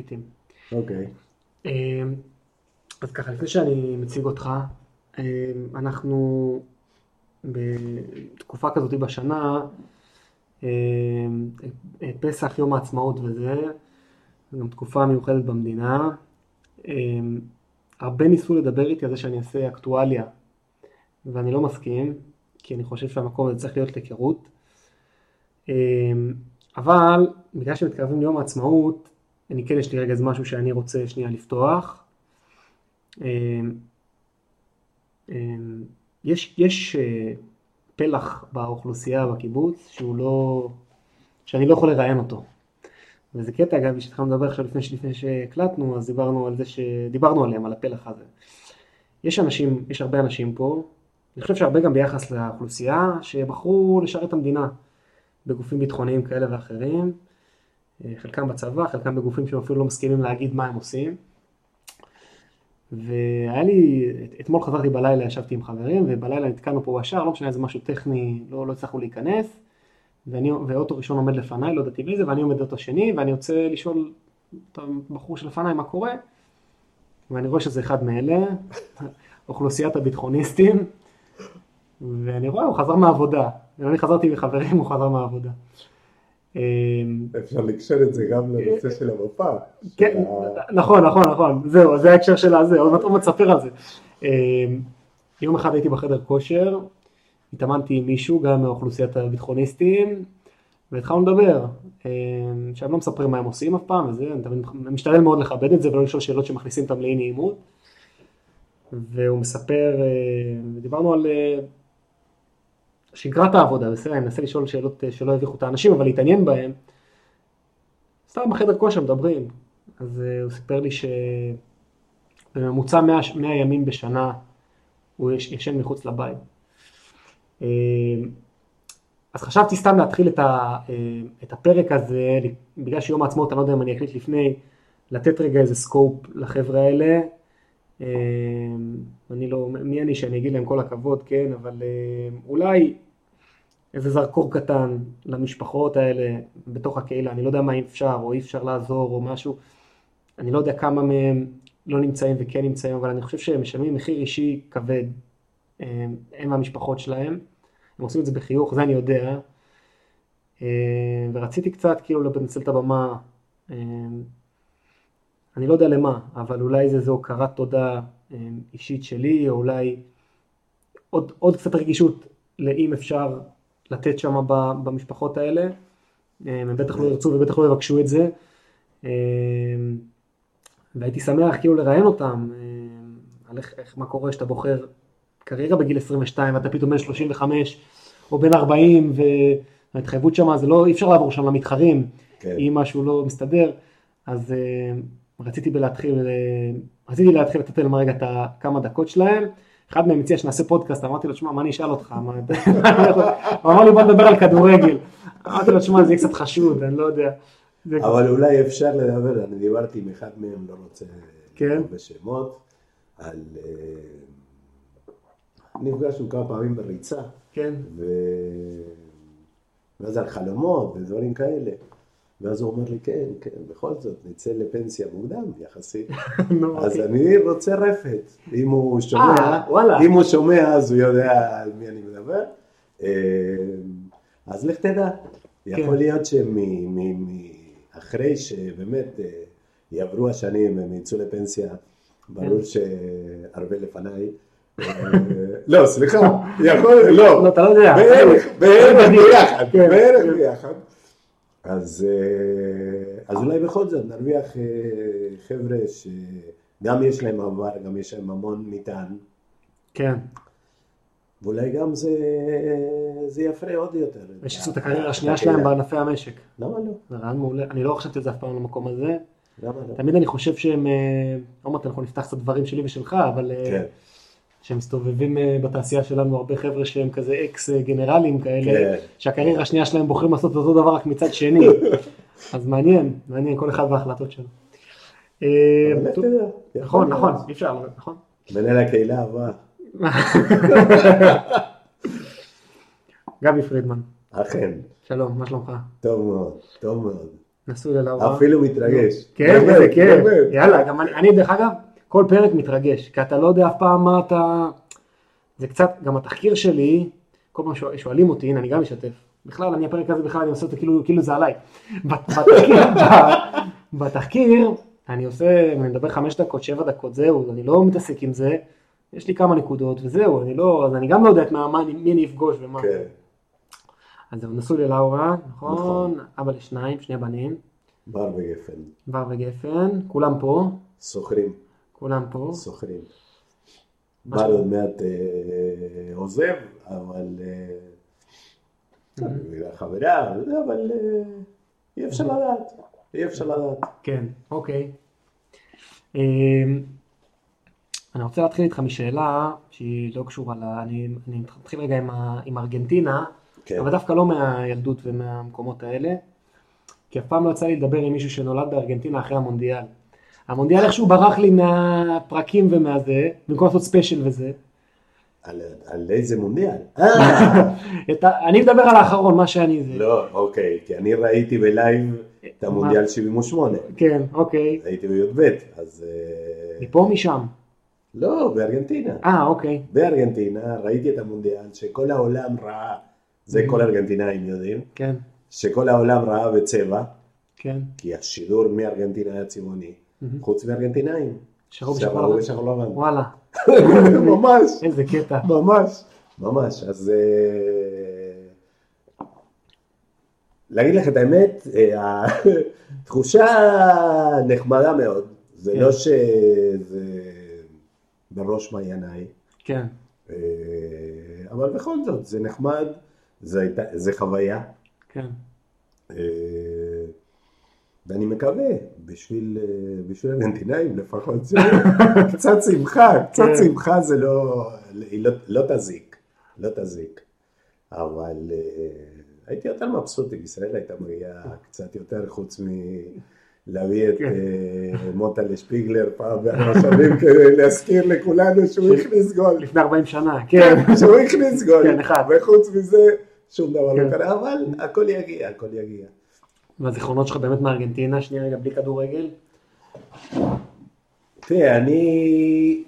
מקליטים. אוקיי. אה, אז ככה, לפני שאני מציג אותך, אה, אנחנו בתקופה כזאת בשנה, אה, פסח, יום העצמאות וזה, גם תקופה מיוחדת במדינה. הרבה ניסו לדבר איתי על זה שאני אעשה אקטואליה, ואני לא מסכים, כי אני חושב שהמקום הזה צריך להיות היכרות. אבל בגלל שמתקרבים ליום העצמאות, אני כן יש לי רגע איזה משהו שאני רוצה שנייה לפתוח. אמ, אמ, יש, יש אה, פלח באוכלוסייה בקיבוץ שהוא לא, שאני לא יכול לראיין אותו. וזה קטע אגב, כשהתחלנו לדבר עכשיו לפני, לפני שהקלטנו, אז דיברנו על זה שדיברנו עליהם, על הפלח הזה. יש אנשים, יש הרבה אנשים פה, אני חושב שהרבה גם ביחס לאוכלוסייה, שבחרו לשרת את המדינה בגופים ביטחוניים כאלה ואחרים. אה, חלקם בצבא, חלקם בגופים שהם אפילו לא מסכימים להגיד מה הם עושים. והיה לי, אתמול חזרתי בלילה, ישבתי עם חברים, ובלילה נתקענו פה בשער, לא משנה איזה משהו טכני, לא, לא הצלחנו להיכנס, ואני, ואוטו ראשון עומד לפניי, לא ידעתי מי זה, ואני עומד אוטו שני, ואני רוצה לשאול את הבחור שלפניי מה קורה, ואני רואה שזה אחד מאלה, אוכלוסיית הביטחוניסטים, ואני רואה, הוא חזר מהעבודה, ואני חזרתי עם חברים, הוא חזר מהעבודה. אמ, אפשר לקשר את זה גם לנושא של המפה. כן, נכון, נכון, נכון, זהו, זה ההקשר של הזה, עוד מעט תספר על זה. אמ, יום אחד הייתי בחדר כושר, התאמנתי עם מישהו, גם מאוכלוסיית הביטחוניסטים, והתחלנו לדבר. אמ, עכשיו לא מספרים מה הם עושים אף פעם, וזה, אני משתדל מאוד לכבד את זה ולא לשאול שאלות שמכניסים אותם לאי נעימות. והוא מספר, דיברנו על שגרת העבודה, בסדר, אני מנסה לשאול שאלות אה, שלא יביכו את האנשים, אבל להתעניין בהם. סתם בחדר כושר מדברים. אז אה, הוא סיפר לי שבממוצע 100, 100 ימים בשנה הוא יש, ישן מחוץ לבית. אה, אז חשבתי סתם להתחיל את, ה, אה, את הפרק הזה, בגלל שיום העצמאות, אני לא יודע אם אני אקליט לפני, לתת רגע איזה סקופ לחבר'ה האלה. Uh, אני לא, מי אני שאני אגיד להם כל הכבוד, כן, אבל uh, אולי איזה זרקור קטן למשפחות האלה בתוך הקהילה, אני לא יודע מה אפשר או אי אפשר לעזור או משהו, אני לא יודע כמה מהם לא נמצאים וכן נמצאים, אבל אני חושב שהם משלמים מחיר אישי כבד, הם, הם המשפחות שלהם, הם עושים את זה בחיוך, זה אני יודע, ורציתי קצת כאילו לנצל את הבמה, אני לא יודע למה, אבל אולי זה איזו הוקרת תודה אישית שלי, או אולי עוד, עוד קצת רגישות לאם אפשר לתת שם במשפחות האלה. אה, הם בטח לא ירצו ובטח לא יבקשו את זה. אה, והייתי שמח כאילו לראיין אותם, אה, על איך, איך מה קורה שאתה בוחר קריירה בגיל 22 ואתה פתאום בן 35 או בן 40 וההתחייבות שם זה לא, אי אפשר לעבור שם למתחרים, כן. אם משהו לא מסתדר, אז רציתי להתחיל, רציתי להתחיל לתת להם רגע את הכמה דקות שלהם. אחד מהם הציע שנעשה פודקאסט, אמרתי לו, תשמע, מה אני אשאל אותך? הוא אמר לי, בוא נדבר על כדורגל. אמרתי לו, תשמע, זה יהיה קצת חשוד, אני לא יודע. אבל אולי אפשר לדבר, אני דיברתי עם אחד מהם, לא רוצה כן. בשמות, על... אה, נפגשנו כמה פעמים בריצה. כן. ואז על חלומות ודברים כאלה. ואז הוא אומר לי, כן, כן, בכל זאת, נצא לפנסיה מוקדם יחסית. אז אוקיי. אני רוצה רפת. אם הוא שומע, אה, אם הוא שומע אז הוא יודע על מי אני מדבר. אה, אז לך תדע, כן. יכול להיות שאחרי שבאמת אה, יעברו השנים, הם יצאו לפנסיה, ברור כן. שהרבה לפניי. לא, סליחה, יכול, לא, לא, אתה לא יודע, בערך, בערך ביחד, כן. בערך ביחד. אז, אה, אז אולי בכל זאת נרוויח אה, חבר'ה שגם יש להם עבר, גם יש להם המון מטען. כן. ואולי גם זה, זה יפרה עוד יותר. יש את הקריירה השנייה שלהם בענפי המשק. למה לא? זה רעיון מעולה. אני לא חשבתי על זה אף פעם למקום הזה. למה לא? תמיד אני חושב שהם, אה, מעט אנחנו נפתח את הדברים שלי ושלך, אבל כן. שמסתובבים אה, בתעשייה שלנו הרבה חבר'ה שהם כזה אקס אה, גנרלים כאלה, כן. שהקריירה השנייה שלהם בוחרים לעשות אותו דבר רק מצד שני. אז מעניין, מעניין כל אחד וההחלטות שלו. אה, נכון, נכון, אי אפשר, נכון. מנהל הקהילה הבא. גבי פרידמן. אכן. שלום, מה שלומך? טוב מאוד, טוב מאוד. נשוי ללאורה. אפילו מתרגש. כן, כיף. יאללה, גם אני, דרך אגב, כל פרק מתרגש, כי אתה לא יודע אף פעם מה אתה... זה קצת, גם התחקיר שלי, כל פעם שואלים אותי, הנה אני גם אשתף, בכלל אני הפרק הזה בכלל אני עושה אותו כאילו, כאילו זה עליי. בתחקיר, בתחקיר אני עושה, אני מדבר חמש דקות, שבע דקות, זהו, אני לא מתעסק עם זה, יש לי כמה נקודות וזהו, אני לא, אז אני גם לא יודע את מה, מי אני אפגוש ומה. כן. אז הוא נשוי ללאורה, נכון? נכון? אבא לשניים, שני בנים. בר וגפן. בר וגפן, כולם פה. סוחרים. כולם פה. סוחרים. בר עוד מעט אה, עוזב, אבל... אה, חברה, אבל אה, אי אפשר לדעת. אי אפשר לדעת. כן, אוקיי. אני רוצה להתחיל איתך משאלה שהיא לא קשורה ל... אני, אני מתחיל רגע עם, ה, עם ארגנטינה, כן. אבל דווקא לא מהילדות ומהמקומות האלה, כי אף פעם לא יצא לי לדבר עם מישהו שנולד בארגנטינה אחרי המונדיאל. המונדיאל איכשהו ברח לי מהפרקים ומהזה, במקום לעשות special וזה. על, על איזה מונדיאל? אני מדבר על האחרון, מה שאני זה. לא, אוקיי, כי אני ראיתי ב live את המונדיאל 78. כן, אוקיי. הייתי בי"ב, אז... אה, מפה משם? לא, בארגנטינה. אה, אוקיי. בארגנטינה ראיתי את המונדיאל שכל העולם ראה, זה כל הארגנטינאים יודעים, כן. שכל העולם ראה בצבע, כן. כי השידור מארגנטינה היה צבעוני, חוץ מארגנטינאים. שראו בשחור לבן. וואלה. ממש. איזה קטע. ממש. ממש. אז אה, להגיד לך את האמת, אה, התחושה נחמדה מאוד. זה לא כן. שזה בראש מעייניי. כן. אה, אבל בכל זאת, זה נחמד, זה, זה חוויה. כן. ואני מקווה, בשביל, בשביל ארגנטינאים לפחות, קצת שמחה, קצת כן. שמחה זה לא, לא, לא תזיק, לא תזיק. אבל uh, הייתי יותר מבסוט אם ישראל הייתה מגיעה קצת יותר, חוץ מלהביא את uh, מוטה לשפיגלר פעם שנים כדי להזכיר לכולנו שהוא הכניס גול. לפני 40 שנה, כן. שהוא הכניס גול. כן, אחד. וחוץ מזה, שום דבר לא כן. קרה, אבל הכל יגיע, הכל יגיע. והזיכרונות שלך באמת מארגנטינה, שנייה רגע בלי כדורגל? תראה, אני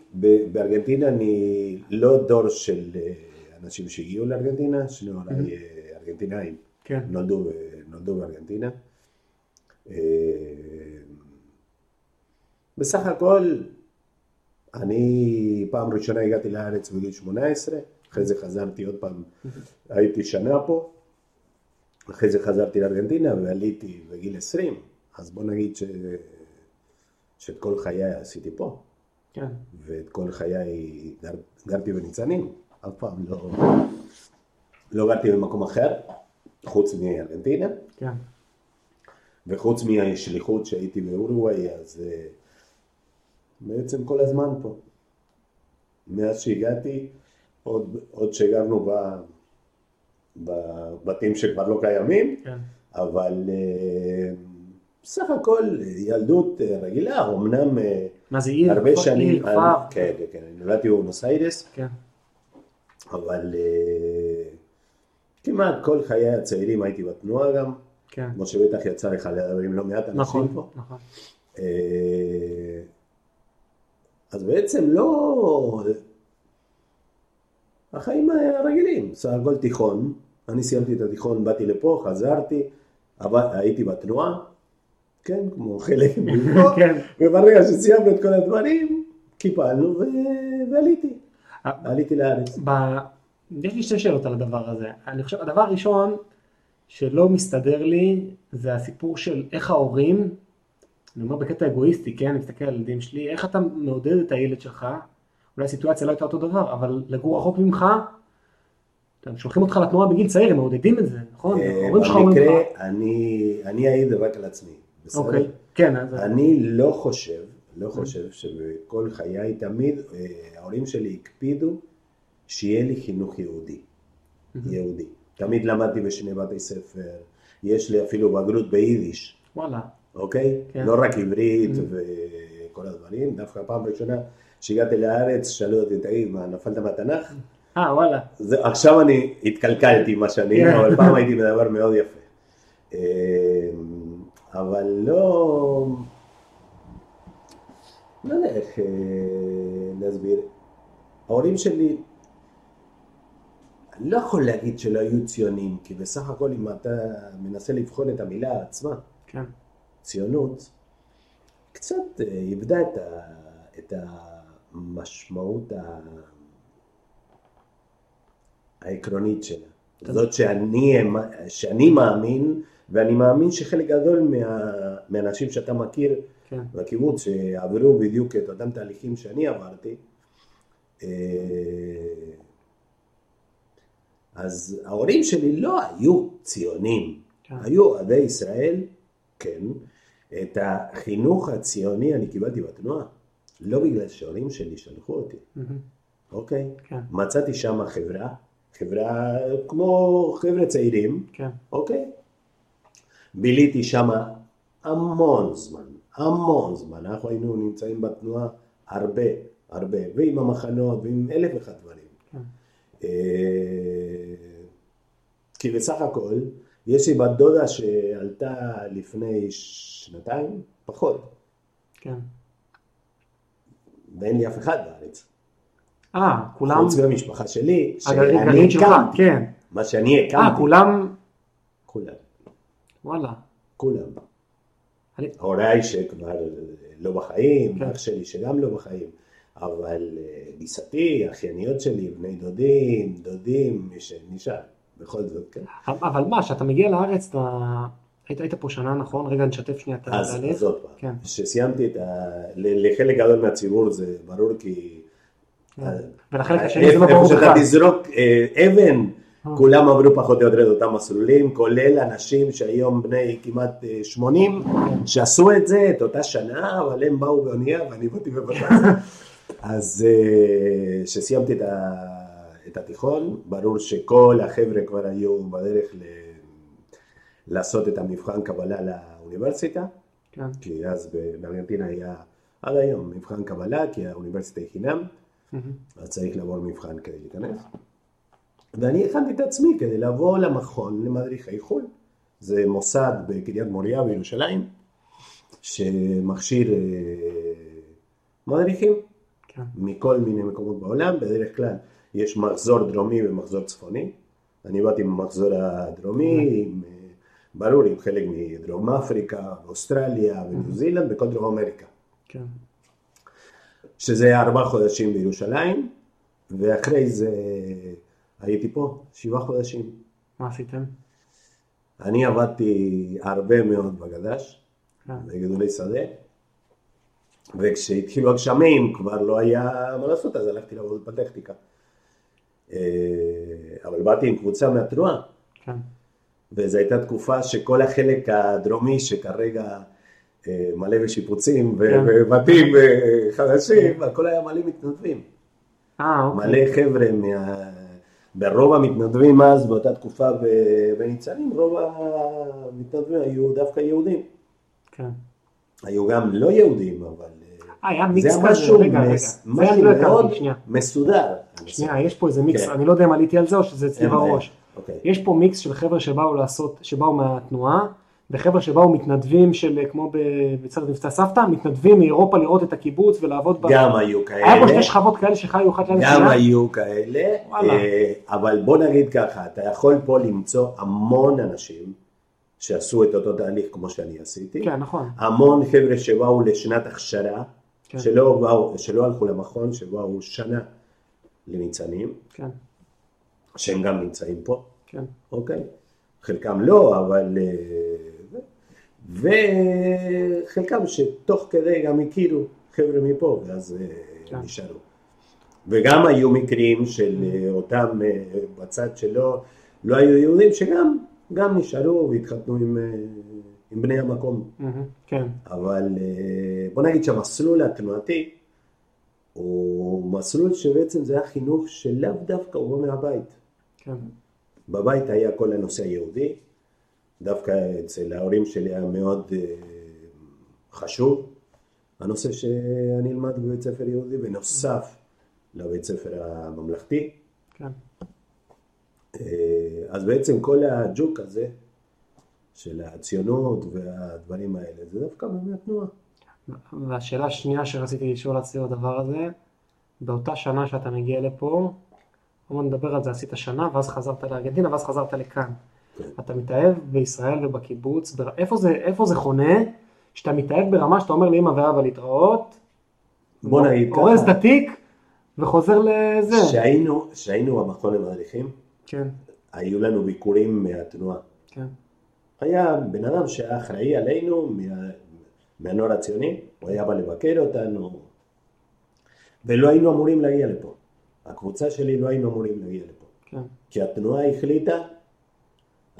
בארגנטינה אני לא דור של אה, אנשים שהגיעו לארגנטינה, שני הוריי אה, ארגנטינאים, כן. נולדו, נולדו בארגנטינה. אה, בסך הכל, אני פעם ראשונה הגעתי לארץ בגיל 18, אחרי זה חזרתי עוד פעם, הייתי שנה פה. אחרי זה חזרתי לארגנטינה ועליתי בגיל 20, אז בוא נגיד ש... שאת כל חיי עשיתי פה. כן. ואת כל חיי גר... גרתי בניצנים, אף פעם לא, לא גרתי במקום אחר, חוץ מארגנטינה. כן. וחוץ מהשליחות שהייתי באורוגוואי, אז אה, בעצם כל הזמן פה. מאז שהגעתי, עוד, עוד שגרנו ב... בבתים שכבר לא קיימים, כן. אבל בסך הכל ילדות uh, רגילה, אמנם uh, מה זה עיר? הרבה שנים, עיר, כפר? כן, כן, כן, נולדתי בבונוס איירס, כן. אבל כמעט כל חיי הצעירים הייתי בתנועה גם, כן. כמו שבטח יצא לך לדבר עם לא מעט אנשים נכון, פה. נכון. אז בעצם לא... החיים הרגילים, סך הכל תיכון, אני סיימתי את התיכון, באתי לפה, חזרתי, הייתי בתנועה, כן, כמו חלק מפה, כן. וברגע שסיימנו את כל הדברים, קיפלנו ועליתי, אה, עליתי לארץ. יש לי שתי שאלות על הדבר הזה. אני חושב, הדבר הראשון שלא מסתדר לי, זה הסיפור של איך ההורים, אני אומר בקטע אגואיסטי, כן, אני מסתכל על הילדים שלי, איך אתה מעודד את הילד שלך אולי הסיטואציה לא הייתה אותו דבר, אבל לגור רחוק ממך, שולחים אותך לתנועה בגיל צעיר, הם מעודדים את זה, נכון? אה, ההורים שלך אומרים לך... אני אעיד רק על עצמי, בסדר? אוקיי, כן. אני לא חושב, לא חושב שבכל חיי תמיד אה, ההורים שלי הקפידו שיהיה לי חינוך יהודי. יהודי. תמיד למדתי בשני בתי ספר, יש לי אפילו בגרות ביידיש. וואלה. אוקיי? כן. לא רק עברית וכל הדברים, דווקא פעם ראשונה כשהגעתי לארץ, שאלו אותי, תגיד, מה, נפלת מהתנ"ך? אה, וואלה. זה, עכשיו אני התקלקלתי עם השנים, כן. אבל פעם הייתי מדבר מאוד יפה. אה, אבל לא... לא יודע איך אה, להסביר. ההורים שלי, אני לא יכול להגיד שלא היו ציונים, כי בסך הכל אם אתה מנסה לבחון את המילה עצמה, כן. ציונות, קצת אה, איבדה את, ה, את המשמעות ה... העקרונית שלה. זאת שאני, שאני מאמין, ואני מאמין שחלק גדול מה, מהאנשים שאתה מכיר כן. בקיבוץ, שעברו בדיוק את אותם תהליכים שאני עברתי, אה, אז ההורים שלי לא היו ציונים, כן. היו אוהדי ישראל, כן, את החינוך הציוני אני קיבלתי בתנועה, לא בגלל שההורים שלי שלחו אותי, אוקיי? כן. מצאתי שם חברה, חברה כמו חבר'ה צעירים, כן. אוקיי? ביליתי שם המון זמן, המון זמן, אנחנו היינו נמצאים בתנועה הרבה, הרבה, ועם המחנות ועם אלף ואחד דברים. כן. אה, כי בסך הכל, יש לי בת דודה שעלתה לפני שנתיים, פחות. כן. ואין לי אף אחד בארץ. אה, כולם... חוץ מהמשפחה שלי, שאני הקמתי. כן. מה שאני הקמתי. אה, כולם... כולם. וואלה. כולם. הוריי שכבר לא בחיים, כן. אח שלי שגם לא בחיים, אבל אה, גיסתי, אחייניות שלי, בני דודים, דודים, מי שנשאר, בכל זאת, כן. אבל מה, כשאתה מגיע לארץ, אתה... היית, היית פה שנה, נכון? רגע, נשתף שנייה את אז, אז עוד פעם, כן. כשסיימתי את ה... לחלק גדול מהציבור זה ברור כי... כן. ולחלק השני זה לא ברור בכלל. איפה שאתה תזרוק אה, אבן, אה. כולם עברו פחות או יותר את אותם מסלולים, כולל אנשים שהיום בני כמעט 80, שעשו את זה, את אותה שנה, אבל הם באו באונייה ואני באתי בבטח. אז כשסיימתי את התיכון, ברור שכל החבר'ה כבר היו בדרך ל... לעשות את המבחן קבלה לאוניברסיטה, כן. כי אז בארגנטינה היה עד היום מבחן קבלה, כי האוניברסיטה היא חינם. אז צריך לעבור מבחן כדי להיכנס. ואני הכנתי את עצמי כדי לבוא למכון למדריכי חו"ל. זה מוסד בקריית מוריה בירושלים, שמכשיר אה, מדריכים כן. מכל מיני מקומות בעולם, בדרך כלל יש מחזור דרומי ומחזור צפוני. אני באתי במחזור הדרומי, עם, אה, ברור, עם חלק מדרום אפריקה, אוסטרליה וניו זילנד וכל דרום אמריקה. כן. שזה ארבעה חודשים בירושלים, ואחרי זה הייתי פה שבעה חודשים. מה עשיתם? אני עבדתי הרבה מאוד בגד"ש, כן. בגידולי שדה, וכשהתחילו הגשמים כבר לא היה מה לעשות, אז הלכתי לעבוד בטכניקה. אה, אבל באתי עם קבוצה מהתנועה. כן. וזו הייתה תקופה שכל החלק הדרומי שכרגע מלא בשיפוצים כן. ובתים אה, חדשים, הכל היה מלא מתנדבים. אה, אוקיי. מלא חבר'ה מה... ברוב המתנדבים אז, באותה תקופה בניצנים, רוב המתנדבים היו דווקא יהודים. כן. היו גם לא יהודים, אבל... אה, היה מיקס כזה, משהו, רגע, רגע. משהו לא מאוד מסודר. שנייה, יש פה איזה מיקס, כן. אני לא יודע אם עליתי על זה או שזה אצלי בראש. אוקיי. יש פה מיקס של חבר'ה שבאו לעשות, שבאו מהתנועה, וחבר'ה שבאו מתנדבים של, כמו בצד מבצע סבתא, מתנדבים מאירופה לראות את הקיבוץ ולעבוד ב... גם היו כאלה. היה פה שתי שכבות כאלה שחיו אחת ליד גם היו כאלה, אה, אבל בוא נגיד ככה, אתה יכול פה למצוא המון אנשים שעשו את אותו תהליך כמו שאני עשיתי. כן, נכון. המון חבר'ה שבאו לשנת הכשרה, כן. שלא, באו, שלא הלכו למכון, שבאו שנה לניצנים. כן. שהם גם נמצאים פה. כן. אוקיי? חלקם לא, אבל... אה, וחלקם שתוך כדי גם הכירו חבר'ה מפה, ואז אה, כן. נשארו. וגם היו מקרים של אה, אותם בצד שלא לא היו יהודים, שגם גם נשארו והתחתנו עם, עם בני המקום. כן. אבל בוא נגיד שהמסלול התנועתי הוא מסלול שבעצם זה היה חינוך שלאו דווקא הוא בא מהבית. כן. בבית היה כל הנושא היהודי, דווקא אצל ההורים שלי היה מאוד אה, חשוב, הנושא שאני אלמד בבית ספר יהודי בנוסף לבית ספר הממלכתי. כן. אה, אז בעצם כל הג'וק הזה של הציונות והדברים האלה, זה דווקא באמת תנועה. והשאלה השנייה שרציתי לשאול אצלי הדבר הזה, באותה שנה שאתה מגיע לפה, בוא נדבר על זה, עשית שנה ואז חזרת לארגנטינה ואז חזרת לכאן. אתה מתאהב בישראל ובקיבוץ, איפה זה, איפה זה חונה שאתה מתאהב ברמה שאתה אומר לאמא ואבא להתראות, בוא נגיד ככה, אורז את התיק וחוזר לזה. שהיינו, שהיינו במכון למדריכים, כן. היו לנו ביקורים מהתנועה. כן. היה בן אדם שהיה אחראי עלינו מה, מהנוער הציוני, הוא היה בא לבקר אותנו, ולא היינו אמורים להגיע לפה. הקבוצה שלי לא היינו אמורים להגיע לפה. כן. כי התנועה החליטה,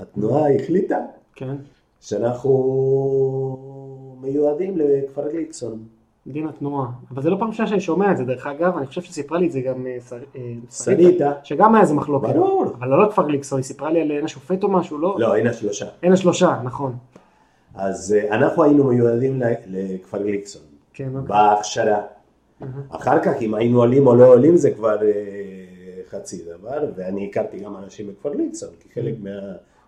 התנועה החליטה כן. שאנחנו מיועדים לכפר גליקסון. דין התנועה. אבל זה לא פעם ראשונה שאני שומע את זה, דרך אגב, אני חושב שסיפרה לי את זה גם אה, אה, שריטה, שגם היה איזה מחלוקת. ברור. אבל לא לכפר גליקסון, היא סיפרה לי על עין השופט או משהו, לא? לא, עין השלושה. עין השלושה, נכון. אז אה, אנחנו היינו מיועדים לכפר גליקסון. כן, אוקיי. בהכשרה. אחר כך, אם היינו עולים או לא עולים, זה כבר חצי דבר, ואני הכרתי גם אנשים בכפר גליקסון, כי חלק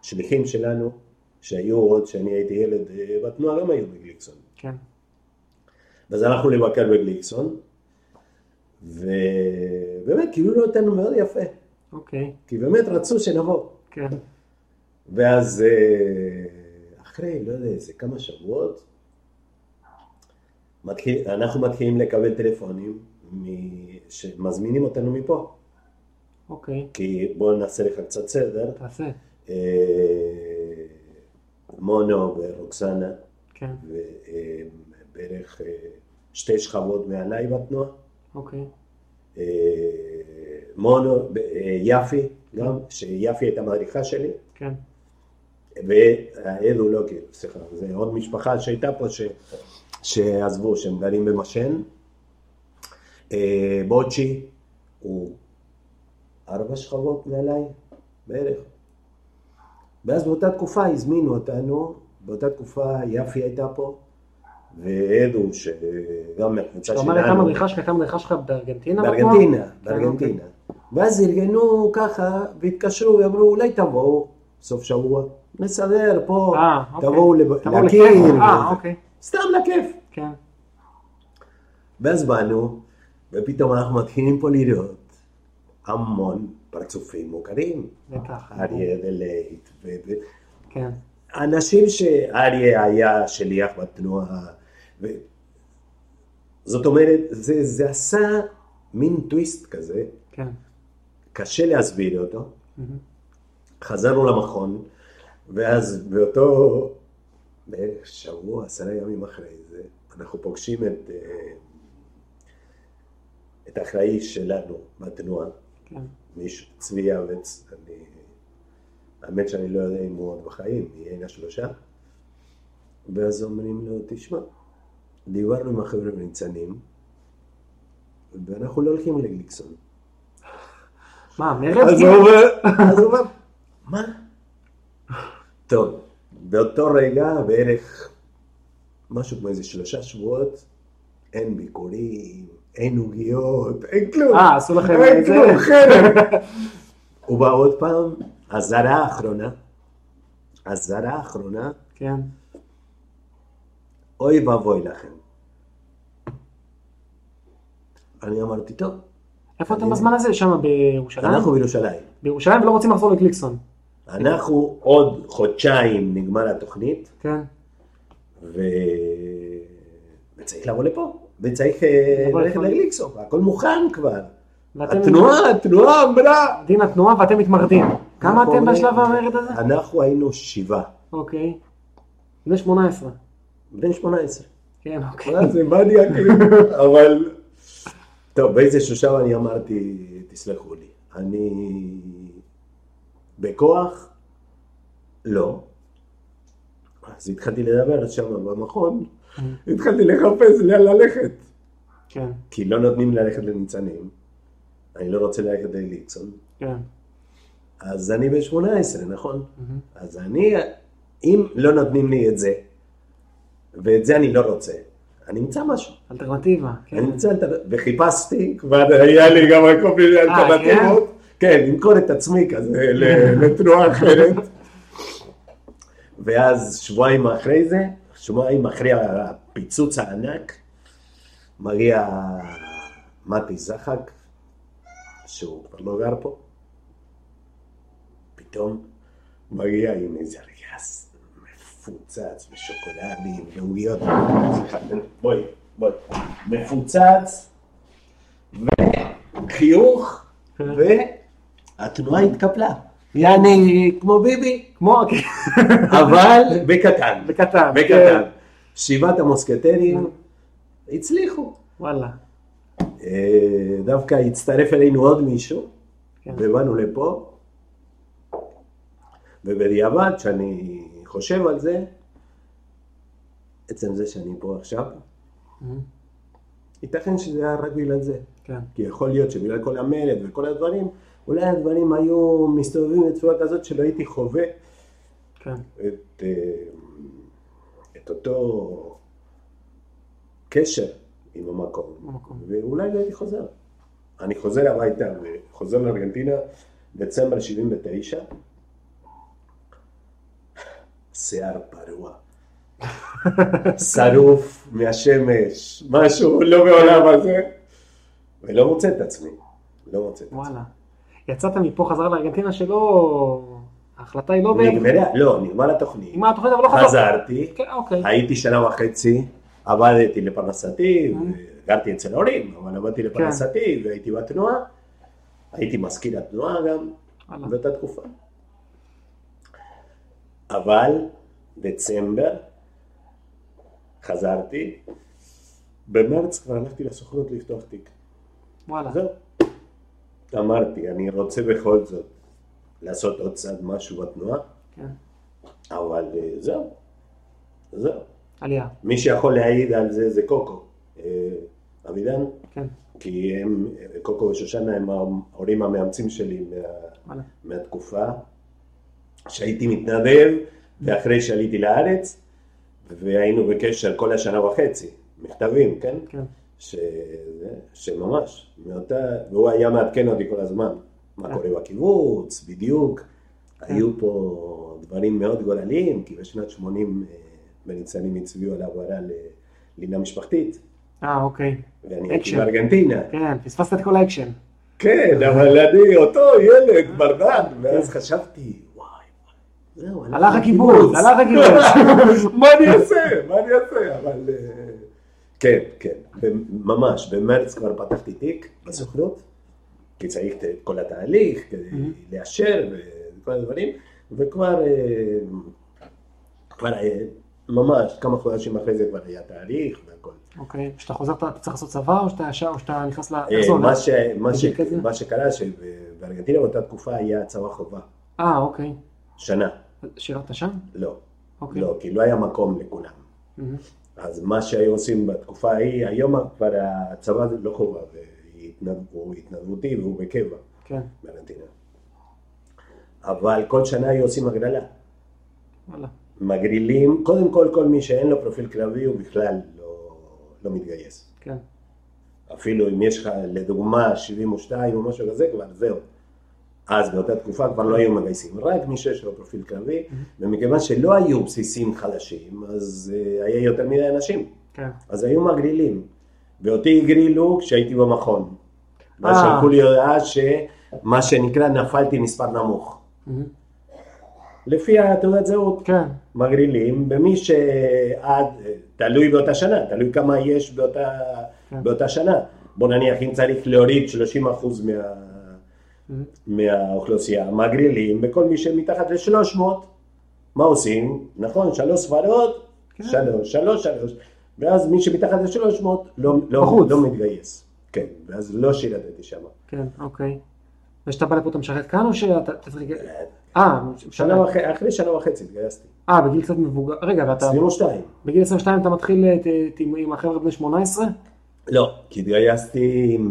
מהשליחים שלנו, שהיו עוד כשאני הייתי ילד בתנועה, גם היו בגליקסון. כן. ואז הלכנו לבקר בגליקסון, ובאמת קיבלו אותנו מאוד יפה. אוקיי. כי באמת רצו שנבוא. כן. ואז אה, אחרי, לא יודע, איזה כמה שבועות, מתחיל, אנחנו מתחילים לקבל טלפונים שמזמינים אותנו מפה. אוקיי. כי בואו נעשה לך קצת סדר. תעשה. אה, מונו ורוקסנה. כן. בערך אה, שתי שכבות מעליי בתנועה. אוקיי. אה, מונו, אה, יפי גם, שיפי הייתה מדריכה שלי. כן. הוא לא כאילו, סליחה, זה עוד משפחה שהייתה פה ש... שעזבו, שהם גרים במשן. בוצ'י הוא ארבע שכבות מעליי בערך. ואז באותה תקופה הזמינו אותנו, באותה תקופה יפי הייתה פה, ועדו, שגם מהקבוצה שלנו. אתה אומר, הייתה מדריכה שלך, הייתה מדריכה שלך בארגנטינה? בארגנטינה, כן, בארגנטינה. ואז ארגנו ככה, והתקשרו, ואמרו, אולי תבואו סוף שבוע, נסדר פה, אה, אוקיי. תבואו להכיר. אה, אוקיי. סתם לכיף. כן. ואז באנו, ופתאום אנחנו מתחילים פה לראות המון פרצופים מוכרים. אריה ולייט. כן. אנשים שאריה היה שליח בתנועה, ו... זאת אומרת, זה, זה עשה מין טוויסט כזה, כן. קשה להסביר אותו. Mm-hmm. חזרנו למכון, ואז באותו, בערך שבוע, עשרה ימים אחרי זה, אנחנו פוגשים את, אה, את האחראי שלנו בתנועה, כן. מישהו, צבי אבץ, אני, האמת שאני לא יודע אם הוא עוד בחיים, יהיה הנה שלושה, ואז אומרים לו, תשמע, דיברנו עם החבר'ה בניצנים, ואנחנו לא הולכים לגליקסון. מה, הוא אומר, אז הוא אומר, מה? טוב, באותו רגע, בערך משהו כמו איזה שלושה שבועות, אין ביקורים, אין עוגיות, אין כלום. אה, עשו לכם אין כלום, חרם. הוא בא עוד פעם, הזרה האחרונה, הזרה האחרונה, כן. אוי ואבוי לכם. אני אמרתי, טוב. איפה אתם בזמן הזה? שם בירושלים? אנחנו בירושלים. בירושלים ולא רוצים לחזור לקליקסון. אנחנו עוד חודשיים נגמר התוכנית. כן. ו... וצריך לבוא לפה, וצריך אה, ללכת לגליקסון, הכל מוכן כבר. התנועה, התנועה אמרה. דין התנועה ואתם מתמרדים. כמה אתם בשלב המרד הזה? אנחנו היינו שבעה. אוקיי. בני 18. בן 18. כן, אוקיי. זה מניאק, אבל... טוב, באיזשהו שלב אני אמרתי, תסלחו לי, אני בכוח, לא. אז התחלתי לדבר שם במכון. התחלתי לחפש לאן ללכת. כן. כי לא נותנים ללכת לניצנים, אני לא רוצה ללכת לליקסון. כן. אז אני בן 18, נכון? Mm-hmm. אז אני, אם לא נותנים לי את זה, ואת זה אני לא רוצה. אני אמצא משהו. אלטרנטיבה, כן. אני אמצא אלטרנטיבה, וחיפשתי, כבר היה לי גם כל מיני אלטרנטיבות. כן, למכור את עצמי כזה לתנועה אחרת. ואז שבועיים אחרי זה, שבועיים אחרי הפיצוץ הענק, מגיע מתי זחק, שהוא כבר לא גר פה, פתאום מגיע עם איזה ארגז מפוצץ בשוקולדים ועוגיות, בואי, בואי, מפוצץ וחיוך והתנועה התקפלה. יעני כמו ביבי, כמו, אבל בקטן, בקטן, בקטן. כן. שבעת המוסקטרים הצליחו. וואלה. אה, דווקא הצטרף אלינו עוד מישהו, כן. ובאנו לפה, ובדיעבד, כשאני חושב על זה, עצם זה שאני פה עכשיו, ייתכן שזה היה רק בגלל זה. כן. כי יכול להיות שבגלל כל המרד וכל הדברים, אולי הדברים היו מסתובבים בצורה כזאת שלא הייתי חווה כן. את, אה, את אותו קשר עם המקום, המקום. ואולי לא הייתי חוזר. אני חוזר הביתה וחוזר לארגנטינה, דצמבר 79, שיער פרוע, שרוף מהשמש, משהו לא בעולם הזה, ולא מוצא את עצמי, לא מוצא את עצמי. וואלה. יצאת מפה חזרה לארגנטינה שלא... ההחלטה היא לא. נגמרה, לא, נגמר התוכנית. נגמר התוכנית אבל לא חזרת. חזרתי, כן, אוקיי. הייתי שנה וחצי, עבדתי לפרנסתי, Mm-hmm. גרתי אצל ההורים, אבל עבדתי כן. לפרנסתי והייתי בתנועה, הייתי מזכיר התנועה גם. באותה תקופה. אבל דצמבר חזרתי, במרץ כבר הלכתי לסוכנות לפתוח תיק. וואלה. זהו. אמרתי, אני רוצה בכל זאת לעשות עוד צעד משהו בתנועה, כן. אבל אה, זהו, זהו. עלייה. מי שיכול להעיד על זה זה קוקו, אה, אבידן, כן. כי הם, קוקו ושושנה הם ההורים המאמצים שלי מה. מהתקופה שהייתי מתנדב, ואחרי שעליתי לארץ, והיינו בקשר כל השנה וחצי, מכתבים, כן? כן. ש... שממש, מאותה, והוא היה מעדכן אותי כל הזמן, מה כן. קורה בקיבוץ, בדיוק. היו פה דברים מאוד גורליים, כי בשנת 80 אה, בניצנים הצביעו על העברה ללינה משפחתית, אה, אוקיי. ואני הייתי. בארגנטינה. כן, פספסת את כל האקשן. כן, אבל אני אותו ילד ברדן, ואז חשבתי, וואי, וואי, זהו, הלך הקיבוץ, הלך הקיבוץ. מה אני אעשה? מה אני אעשה? אבל... אה, כן, כן, ממש, במרץ כבר פתחתי תיק בסוכנות, כי צריך את כל התהליך כדי לאשר וכל הדברים, וכבר, אה, כבר אה, ממש כמה חודשים אחרי זה כבר היה תהליך והכל. אוקיי. כשאתה חוזר אתה צריך לעשות צבא או שאתה ישר או שאתה נכנס ל... אה, איך זה הולך? מה שקרה שבארגנטינה באותה תקופה היה צבא חובה, אה, אוקיי. שנה, שירת שם? לא, אוקיי. לא, כי לא היה מקום לכולם. אז מה שהיו עושים בתקופה ההיא, היום כבר הצבא לא חובה, הוא התנדבותי והוא בקבע כן. בארגנטינה. אבל כל שנה היו עושים הגרלה. וואלה. מגרילים, קודם כל כל מי שאין לו פרופיל קרבי הוא בכלל לא, לא מתגייס. כן. אפילו אם יש לך לדוגמה 72 או משהו כזה, כבר זהו. אז באותה תקופה כבר לא היו מגייסים, רק מי שיש לו פרופיל קרבי, ומכיוון שלא היו בסיסים חלשים, אז אה, היה יותר מדי אנשים. כן. אז היו מגרילים, ואותי הגרילו כשהייתי במכון. ואז אה. שלחו לי הודעה שמה שנקרא נפלתי מספר נמוך. מהמם. לפי התעודת זהות. כן. מגרילים במי שעד, תלוי באותה שנה, תלוי כמה יש באותה, כן. באותה שנה. בוא נניח אם צריך להוריד 30% מה. מהאוכלוסייה, מגרילים בכל מי שמתחת ל-300, מה עושים? נכון, שלוש ספרות, כן. שלוש, שלוש, שלוש, ואז מי שמתחת ל-300 לא, לא. לא מתגייס. כן, ואז לא שירתתי שם. כן, אוקיי. וכשאתה בא לפה אתה משרת כאן או שאתה אתה צריך... אה, שנה וחצי, אחרי שנה וחצי התגייסתי. אה, בגיל קצת מבוגר. רגע, ואתה... 22. בגיל 22 אתה מתחיל את- עם עם החבר'ה בני 18? לא, כי התגייסתי עם...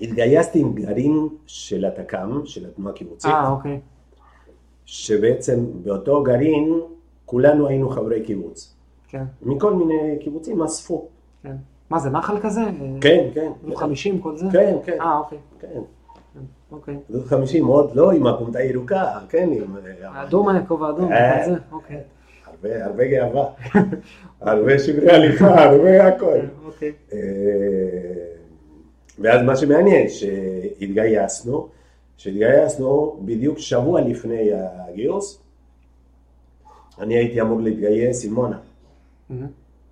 אה, התגייסתי עם גרעין של התק"ם, של התנועה הקיבוצית, אה, אוקיי. שבעצם באותו גרעין כולנו היינו חברי קיבוץ. כן, מכל מיני קיבוצים אספו. כן. מה זה, נחל כזה? כן, כן. היו 50 כל זה? כן, כן. אה, אוקיי. כן. אוקיי. גדוד 50 עוד לא עם הפונטה ירוקה, כן, עם... האדום היה כובע אדום, אוקיי. הרבה, הרבה גאווה, הרבה שברי הליכה, הרבה הכל. אוקיי. ואז מה שמעניין, שהתגייסנו, שהתגייסנו בדיוק שבוע לפני הגיוס, אני הייתי אמור להתגייס עם מונה.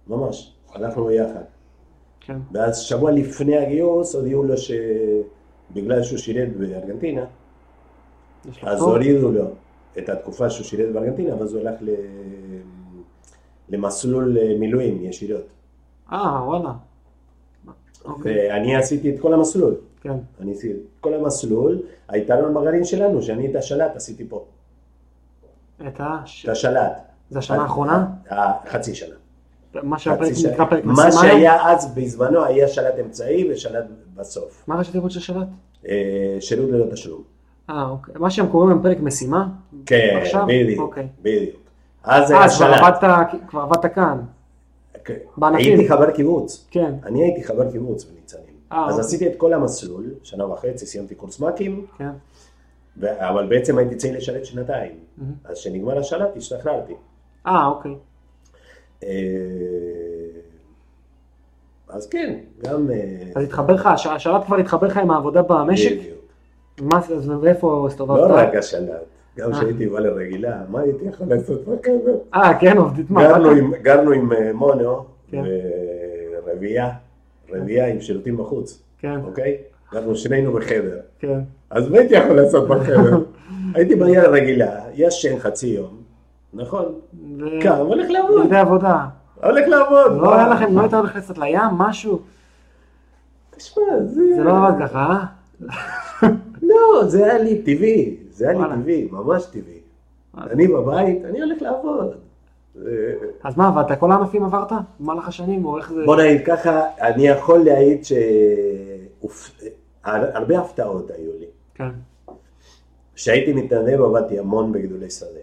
ממש, הלכנו ביחד. כן. ואז שבוע לפני הגיוס הודיעו לו שבגלל שהוא שירת בארגנטינה, אז הורידו לו את התקופה שהוא שירת בארגנטינה, ואז הוא הלך למסלול מילואים ישירות. אה, וואלה. אוקיי. ואני עשיתי את כל המסלול. כן. אני עשיתי את כל המסלול, היתרון בגרעין שלנו, שאני את השלט עשיתי פה. את השלט. זה השנה האחרונה? חצי שנה. מה פרק שהיה אז בזמנו היה שלט אמצעי ושלט בסוף. מה ראשי תיבות של שלט? אה, שירות ללא תשלום. אה, אוקיי. מה שהם קוראים להם פרק משימה? כן, בדיוק. אוקיי. בדיוק. אז היה שלט. כבר עבדת כאן. כן. הייתי חבר קיבוץ. כן. אני הייתי חבר קיבוץ בניצנים. אה, אז אוקיי. עשיתי את כל המסלול, שנה וחצי, סיימתי קורס מ"כים. כן. אבל בעצם הייתי צריך לשרת שנתיים. אז כשנגמר השלט השתחררתי. אה, אוקיי. אה, אז כן, גם... אה, אז התחבר לך, השלט כבר התחבר לך עם העבודה במשק? בדיוק. מה זה, אז איפה הסתובבת? לא רק השלט, גם אה. כשהייתי בא לרגילה, מה הייתי יכול לעשות בקבר? אה, כן, עובדית מה? גרנו עם מונו, כן. רביעייה, רביעייה עם שירותים בחוץ, כן. אוקיי? גרנו שנינו בחדר. כן. אז מה הייתי יכול לעשות בחדר? הייתי בעיר רגילה, ישן חצי יום, נכון. קם, הולך לעבוד. זה עבודה. הולך לעבוד. לא היה לכם, לא היית הולך קצת לים, משהו? תשמע, זה... זה לא עבד ככה, אה? לא, זה היה לי טבעי, זה היה לי טבעי, ממש טבעי. אני בבית, אני הולך לעבוד. אז מה עבדת? כל הענפים עברת? במהלך השנים, או איך זה... בוא נגיד ככה, אני יכול להעיד שהרבה הפתעות היו לי. כן. כשהייתי מתנדב עבדתי המון בגדולי שדה.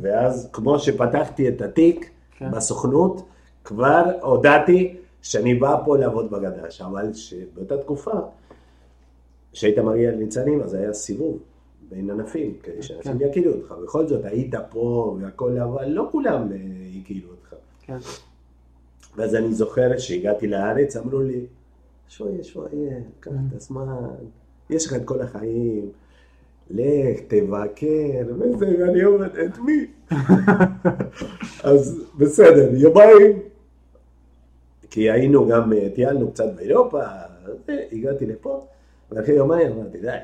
ואז כמו שפתחתי את התיק כן. בסוכנות, כבר הודעתי שאני בא פה לעבוד בגדש, אבל שבאותה תקופה, כשהיית מגיע לניצנים, אז היה סיבוב בין ענפים, כדי שאנשים כן. יכירו אותך. בכל זאת, היית פה והכל, אבל לא כולם אה, הכירו אותך. כן. ואז אני זוכר שהגעתי לארץ, אמרו לי, שויה, שויה, קח את הזמן, יש לך את כל החיים. לך, תבקר, וזה, ואני אומר, את מי? אז בסדר, יומיים, כי היינו גם, אה, טיילנו קצת באירופה, הגעתי לפה, ואחרי יומיים אמרתי, די,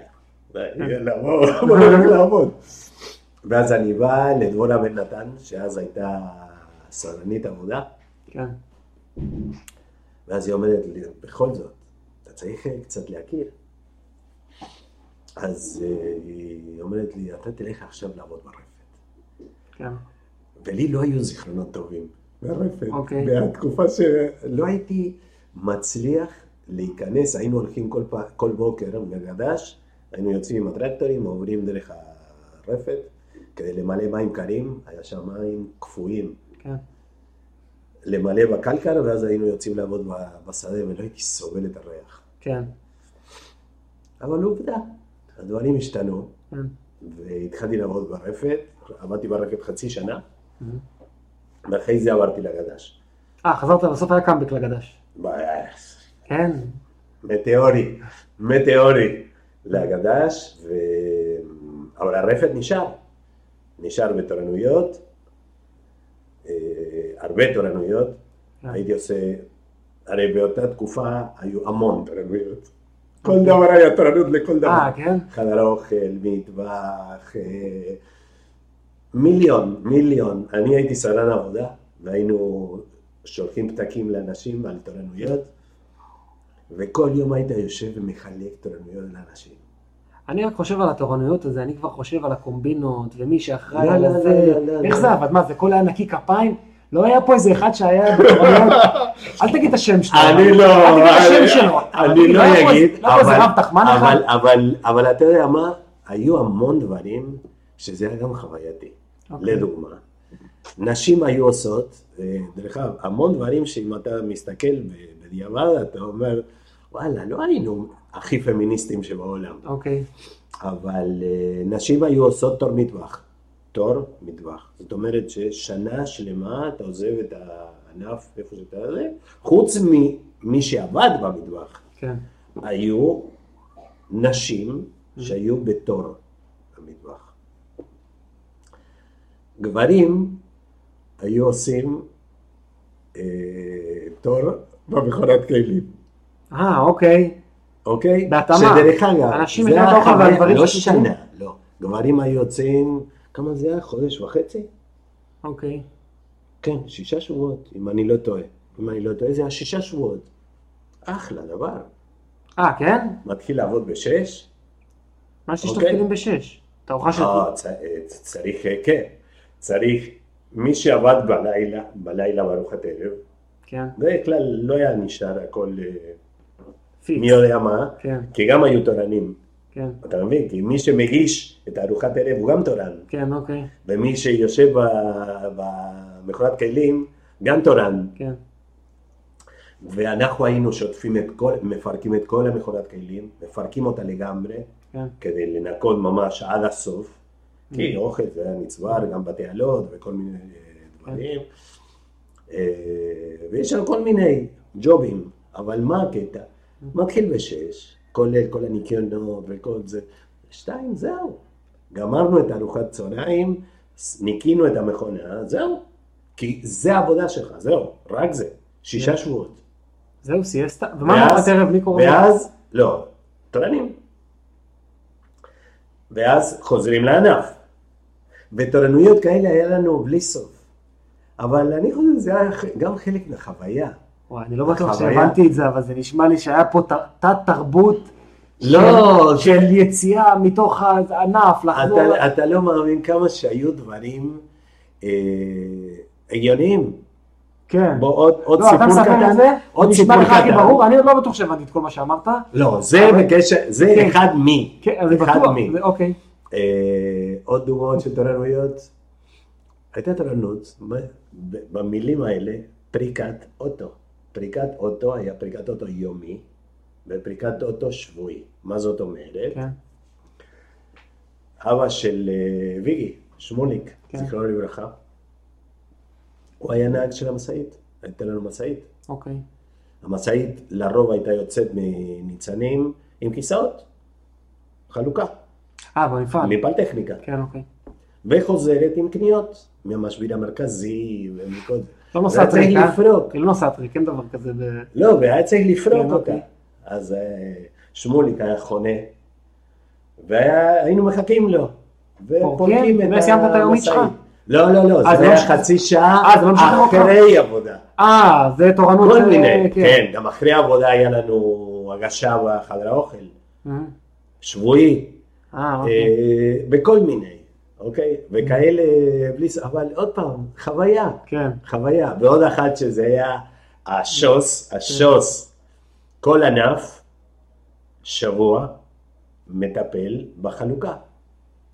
לעבוד, לעבוד. ואז אני בא לדבורה בן נתן, שאז הייתה סרנית עבודה. כן. ואז היא אומרת לי, בכל זאת, אתה צריך קצת להכיר. אז אה, היא אומרת לי, אתה תלך עכשיו לעבוד ברפת. כן. ולי לא היו זיכרונות טובים ברפת. אוקיי. בתקופה שלא הייתי מצליח להיכנס, היינו הולכים כל, פ... כל בוקר בגדש, היינו יוצאים עם הטרקטורים, עוברים דרך הרפת, כדי למלא מים קרים, היה שם מים קפואים. כן. למלא בקלקר, ואז היינו יוצאים לעבוד בשדה, ולא הייתי סובל את הריח. כן. אבל עובדה, הדברים השתנו, כן. והתחלתי לעבוד ברפת, עבדתי ברפת חצי שנה, ואחרי זה עברתי לגדש. אה, חזרת, בסוף היה קאמבק לגדש. כן. מטאורי, מטאורי לגדש, ו... אבל הרפת נשאר, נשאר בתורנויות, אה, הרבה תורנויות, כן. הייתי עושה, הרי באותה תקופה היו המון תורנויות. כל דבר היה תורנות לכל דבר. אה, כן? חדר אוכל, מטבח, אה, מיליון, מיליון. אני הייתי סרן עבודה, והיינו שולחים פתקים לאנשים על תורנויות, וכל יום היית יושב ומחלק תורנויות לאנשים. אני רק חושב על התורנויות הזה, אני כבר חושב על הקומבינות, ומי שאחראי על זה, איך זה עבד? מה, זה כל היה נקי כפיים? לא היה פה איזה אחד שהיה בתורנויות, אל תגיד את השם שלו. אני לא, אל תגיד את השם שלו. אני לא אגיד, אבל אתה יודע מה, היו המון דברים שזה היה גם חווייתי. אוקיי. לדוגמה, נשים היו עושות, אה, דרך אגב, המון דברים שאם אתה מסתכל בדיעבד, אתה אומר, וואלה, לא היינו, הכי פמיניסטיים שבעולם. אוקיי. אבל אה, נשים היו עושות תור מטווח. תור מטווח. זאת אומרת ששנה שלמה אתה עוזב את הענף איפה שאתה זה, חוץ ממי שעבד במטווח. כן. היו נשים שהיו בתור במטווח. גברים היו עושים אה, תור במכונת כלים. אה, אוקיי. אוקיי? בהתאמה. שדרך אגב, אנשים אבל דברים לא שנה, לא. גברים היו יוצאים, כמה זה היה? חודש וחצי? אוקיי. כן, שישה שבועות, אם אני לא טועה. אם אני לא טועה, זה היה שישה שבועות. אחלה דבר. אה, כן? מתחיל לעבוד בשש. מה שיש אוקיי. תפקידים בשש? תערוכה של... אה, צ- אה, צריך, אה, כן. צריך, מי שעבד בלילה, בלילה בארוחת ערב, כן. בדרך כלל לא היה נשאר הכל פיקס. מי יודע מה, כן, כי גם היו תורנים. כן, אתה מבין? כי מי שמגיש את ארוחת ערב הוא גם תורן, כן, אוקיי. ומי שיושב במכונת כלים גם תורן. כן, ואנחנו היינו שוטפים את כל, מפרקים את כל המכונת כלים, מפרקים אותה לגמרי, כן. כדי לנקות ממש עד הסוף, כי אוכל זה היה נצבר, גם בתעלות וכל מיני אה, דברים. אה, ויש שם כל מיני ג'ובים, אבל מה הקטע? מתחיל בשש, כולל כל הניקיונות וכל זה, שתיים, זהו. גמרנו את ארוחת צהריים, ניקינו את המכונה, זהו. כי זה העבודה שלך, זהו, רק זה, שישה שבועות. זהו, סיאסטה? ומה ארוחת ערב? מי קורא? ואז, לא, תורנים. ואז חוזרים לענף. ותורנויות כאלה היה לנו בלי סוף. אבל אני חושב שזה היה גם חלק מהחוויה. וואי, אני לא בטוח החוויה- שהבנתי את זה, אבל זה נשמע לי שהיה פה תת-תרבות לא, של- של יציאה מתוך הענף, לחזור... אתה, אתה לא מאמין כמה שהיו דברים אה, הגיוניים. כן. בוא עוד, עוד לא, סיפור קטן. זה, עוד נשמע סיפור לך הכי קטן. ברור, אני עוד לא בטוח שהבנתי את כל מה שאמרת. לא, זה אבל- בקשר, זה כן. אחד מי. כן, אני אחד בטוח, מי. זה- אוקיי. אה, עוד דוגמאות של תורנויות. הייתה תורנות, במילים האלה, פריקת אוטו. פריקת אוטו היה פריקת אוטו יומי, ופריקת אוטו שבועי. מה זאת אומרת? כן, אבא של אה, ויגי, שמוליק, כן. זיכרונו לברכה, הוא היה נהג של המשאית, הייתה לנו משאית. אוקיי. המשאית לרוב הייתה יוצאת מניצנים עם כיסאות, חלוקה, אה, במפעל. מפעל טכניקה. כן, אוקיי. וחוזרת עם קניות מהמשביר המרכזי ומכל זה. לא נוסעת צריך? לפרוק. לא נוסעת ריק, אין דבר כזה. לא, והיה צריך לפרוק כן, אותה. אוקיי. אז אה, שמוליק היה חונה, והיינו מחכים לו. ופורקים את וסיימת את היומית המשאית. שלך? לא, לא, לא, אה, זה לא היה חצי שעה אה, לא? אחרי עבודה. אה, זה תורנות... כל מיני, כן, גם אחרי העבודה היה לנו הגשה בחדר האוכל, שבועי, אה, אוקיי. בכל מיני, אוקיי? וכאלה, בלי... ס- אבל עוד פעם, חוויה. כן. חוויה. ועוד אחת שזה היה השוס, השוס, כל ענף, שבוע, מטפל בחלוקה.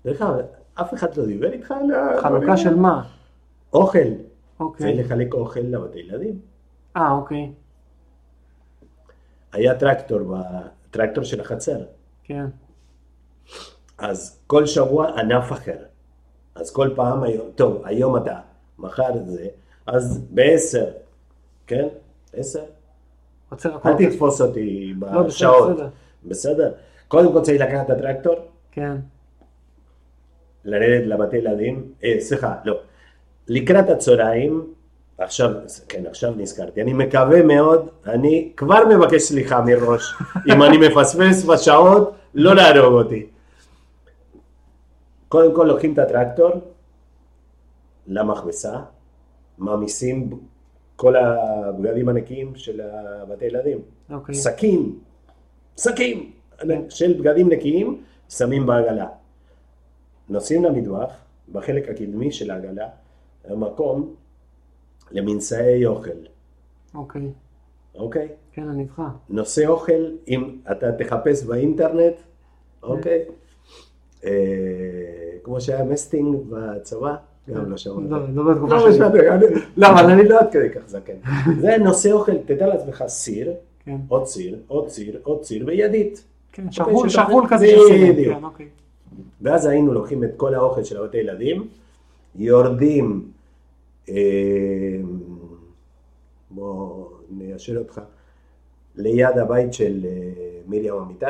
דרך אגב, אף אחד לא דיבר איתך על ה- חלוקה של מה? אוכל. אוקיי. צריך לחלק אוכל לבתי ילדים. אה, אוקיי. היה טרקטור, טרקטור של החצר. כן. אז כל שבוע ענף אחר. אז כל פעם, היום, טוב, היום אתה, מחר זה, אז בעשר, כן? עשר? אל תתפוס אותי לא, בסדר, בשעות. בסדר. בסדר? קודם כל צריך לקחת את הטרקטור, כן. לרדת לבתי ילדים, אה, סליחה, לא. לקראת הצהריים, עכשיו, כן, עכשיו נזכרתי, אני מקווה מאוד, אני כבר מבקש סליחה מראש, אם אני מפספס בשעות, לא להרוג אותי. קודם כל לוקחים את הטרקטור למכבסה, מעמיסים כל הבגדים הנקיים של הבתי ילדים. אוקיי. שקים, שקים של בגדים נקיים, שמים בעגלה. נוסעים למטבח, בחלק הקדמי של העגלה, המקום למנשאי אוכל, אוקיי. אוקיי? כן, אני איתך. נושא אוכל, אם אתה תחפש באינטרנט, אוקיי? אה, כמו שהיה מסטינג בצבא, גם לא שמעתי. לא, לא בתקופה לא שלי. לא, אבל אני לא עד כדי כך זקן. זה נושא אוכל, תדע לעצמך סיר, כן. עוד סיר, עוד סיר, עוד סיר וידית. כן, אוקיי, שרוול כזה של סינם, כן, אוקיי. ואז היינו לוקחים את כל האוכל של הבתי ילדים, יורדים, אה, בוא ניישר אותך, ליד הבית של אה, מרים אמיתי,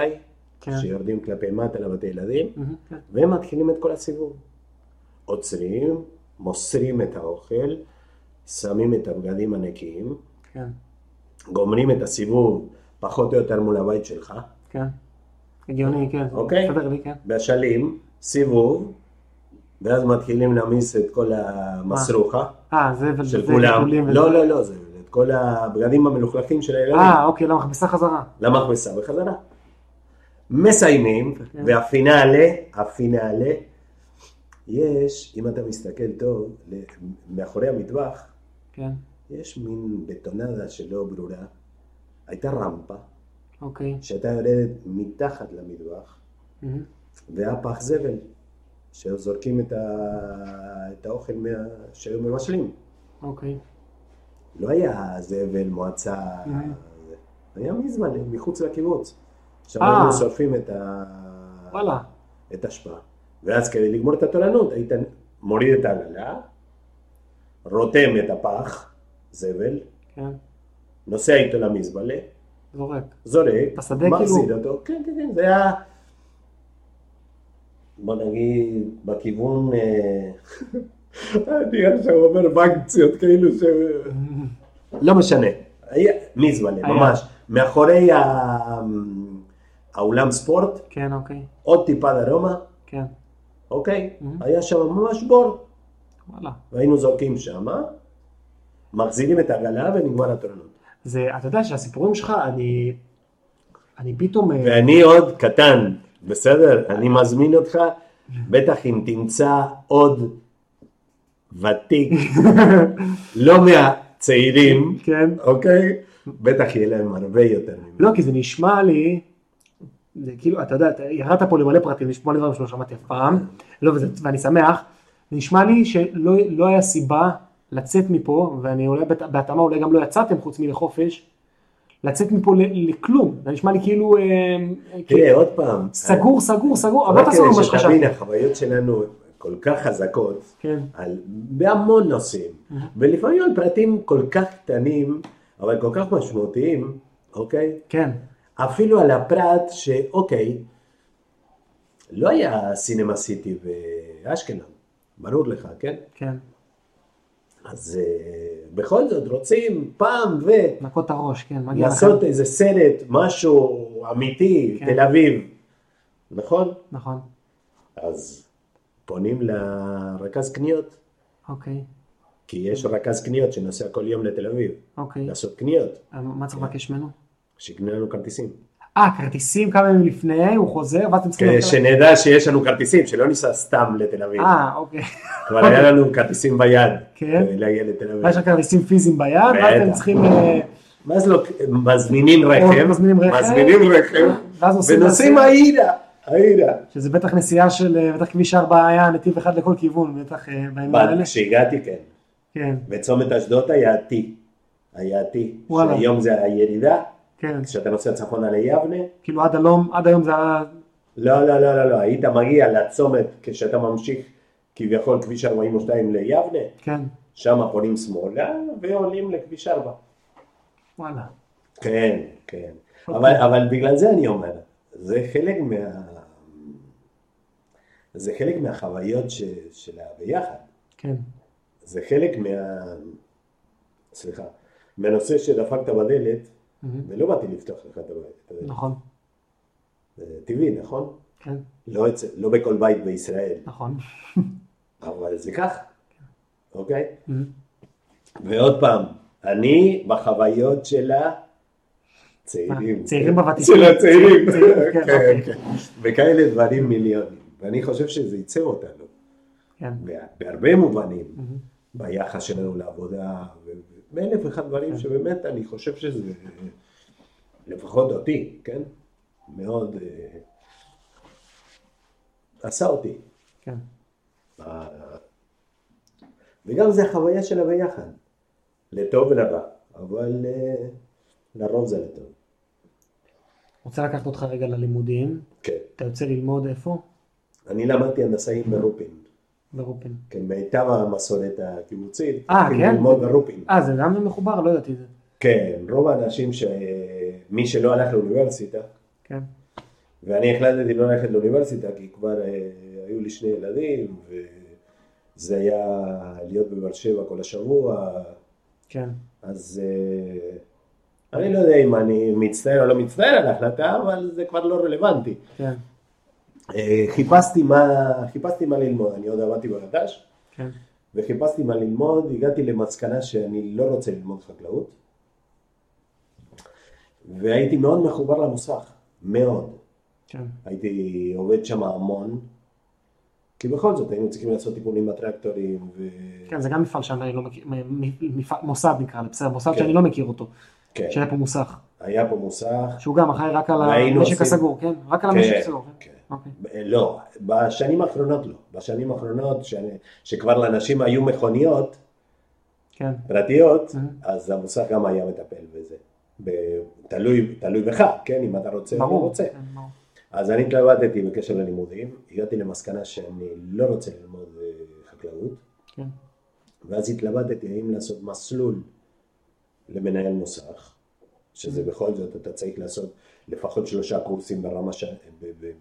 כן. שיורדים כלפי מטה לבתי ילדים, mm-hmm, כן. והם מתחילים את כל הסיבוב. עוצרים, מוסרים את האוכל, שמים את הבגדים הנקיים, כן. גומרים את הסיבוב פחות או יותר מול הבית שלך. כן, הגיוני, כן. אוקיי? לי, כן. בשלים, סיבוב, ואז מתחילים להעמיס את כל המסרוחה. אה, זה של כולם. לא, לא, לא, זה את כל הבגדים המלוכלכים של הילדים. אה, אוקיי, למכבסה חזרה. למכבסה בחזרה. מסיימים, כן. והפינאלה, הפינאלה, יש, אם אתה מסתכל טוב, מאחורי המטבח, כן. יש מין בטונדה שלא ברורה, הייתה רמפה, אוקיי. שהייתה יורדת מתחת למטבח, mm-hmm. והיה פח זבל, שזורקים את, ה... את האוכל מה... שהיו מבשלים. אוקיי. לא היה זבל, מועצה, mm-hmm. היה מזמן, מחוץ לקיבוץ. עכשיו היינו אה. שורפים את ה... וואלה. את השפעה. ואז כדי לגמור את התורנות, היית מוריד את העגלה, רותם את הפח, זבל, כן. נוסע איתו למזבלה, זורק, זורק, מחזיר כאילו... אותו, כן, כן, כן, זה היה, בוא נגיד, בכיוון, אה, אני עכשיו אומר בנקציות כאילו ש... לא משנה, מזבלה, ממש, מאחורי האולם ספורט, כן, אוקיי, עוד טיפה דרומה, כן. אוקיי? Mm-hmm. היה שם ממש בור. וואלה. והיינו זורקים שם, מחזירים את העגלה ונגמר התורנות. זה, אתה יודע שהסיפורים שלך, אני, אני פתאום... אה, ואני עוד קטן, בסדר? אני מזמין אותך, בטח אם תמצא עוד ותיק, לא מהצעירים, כן. אוקיי? בטח יהיה להם הרבה יותר. לא, כי זה נשמע לי, זה כאילו, אתה יודע, ירדת פה למלא פרטים, לשמוע דברים שלא שמעתי אף פעם, לא, וזה, ואני שמח, נשמע לי שלא לא היה סיבה לצאת מפה, ואני אולי בהתאמה אולי גם לא יצאתם חוץ מלחופש, לצאת מפה לכלום, זה נשמע לי כאילו... אה, תראה, כאילו, עוד פעם. סגור, סגור, סגור, אבל תעשו מה שחשבתי. שתבין, החוויות שלנו כל כך חזקות, כן. על, בהמון נושאים, ולפעמים על פרטים כל כך קטנים, אבל כל כך משמעותיים, אוקיי? כן. אפילו על הפרט שאוקיי, לא היה סינמה סיטי באשקלון, ברור לך, כן? כן. אז uh, בכל זאת רוצים פעם ו... נקות הראש, כן, מגיע לכם. לעשות איזה סרט, משהו אמיתי, כן. תל אביב, נכון? נכון. אז פונים לרכז קניות. אוקיי. כי יש רכז קניות שנוסע כל יום לתל אביב. אוקיי. לעשות קניות. מה צריך לבקש ממנו? שיקנה לנו כרטיסים. אה, כרטיסים כמה ימים לפני, הוא חוזר, ואז אתם צריכים... כדי שנדע שיש לנו כרטיסים, שלא ניסע סתם לתל אביב. אה, אוקיי. כבר היה לנו כרטיסים ביד. כן. להגיע לתל אביב. יש לך כרטיסים פיזיים ביד, ואז אתם צריכים... אה, ואז לא, מזמינים רכב, מזמינים רכב, מזמינים רכב, ונוסעים העירה, העירה. שזה בטח נסיעה של, אה, בטח כביש 4 היה נתיב אחד לכל כיוון, בטח אה, בימים האלה. כשהגעתי כן. כן. וצומת אשדוד היה T, היה T, שהיום זה הירידה. כן. כשאתה נוסע צפונה ליבנה. כאילו עד היום, עד היום זה היה... לא, לא, לא, לא, לא, היית מגיע לצומת כשאתה ממשיך כביכול כביש 42 ליבנה. כן. שם פונים שמאלה ועולים לכביש 4. וואלה. כן, כן. אוקיי. אבל, אבל בגלל זה אני אומר, זה חלק מה... זה חלק מהחוויות ש... של הביחד. כן. זה חלק מה... סליחה, מהנושא שדפקת בדלת, ולא באתי לפתוח לך את הבית. נכון. זה טבעי, נכון? כן. לא, לא בכל בית בישראל. נכון. אבל זה כך, אוקיי? ועוד פעם, אני בחוויות של הצעירים. צעירים בוותיקים. של הצעירים. כן, כן, כן. וכאלה דברים מיליונים. ואני חושב שזה ייצר אותנו. כן. בהרבה מובנים. ביחס שלנו לעבודה, באלף ואחד דברים כן. שבאמת אני חושב שזה, לפחות אותי, כן? מאוד אה, עשה אותי. כן. וגם זה החוויה של הביחד, לטוב ולרע, אבל אה, לרוב זה לטוב. רוצה לקחת אותך רגע ללימודים. כן. אתה יוצא ללמוד איפה? אני למדתי הנדסאים ברופין. ברופין. כן, מיטב המסורת הקיבוצית. אה, כן? ללמוד ברופין. אה, זה גם מחובר? לא ידעתי את זה. כן, רוב האנשים ש... מי שלא הלך לאוניברסיטה, כן. ואני החלטתי לא ללכת לאוניברסיטה כי כבר אה, היו לי שני ילדים, וזה היה להיות בבאר שבע כל השבוע, כן. אז אה, אני לא יודע אם אני מצטער או לא מצטער על ההחלטה, אבל זה כבר לא רלוונטי. כן. אה, חיפשתי מה, חיפשתי מה ללמוד, אני עוד עבדתי בגד"ש, כן. וחיפשתי מה ללמוד, הגעתי למסקנה שאני לא רוצה ללמוד חקלאות, והייתי מאוד מחובר למוסך, מאוד. כן. הייתי עובד שם המון, כי בכל זאת היינו צריכים לעשות טיפולים בטרקטורים. ו... כן, זה גם מפעל שאני לא מכיר, מפעל, מוסד נקרא בסדר, מוסד כן. שאני לא מכיר אותו. כן. שהיה פה מוסך. היה פה מוסך. שהוא גם אחראי רק על המשק הסגור, כן? רק על כן, המשק הסגור, כן? כן. אוקיי. ב- לא, בשנים האחרונות לא. בשנים האחרונות, שאני, שכבר לאנשים היו מכוניות כן. פרטיות, Mhm. אז המוסך גם היה מטפל בזה. ב- תלוי, תלוי בך, כן, אם אתה רוצה או לא. רוצה. כן, ברור. אז אני התלבטתי בקשר ללימודים, הגעתי למסקנה שאני לא רוצה ללמוד אה, חקלאות, כן. ואז התלבטתי האם לעשות מסלול למנהל מוסך, שזה בכל זאת אתה צריך לעשות לפחות שלושה קורסים ברמה, ש... ב- ב-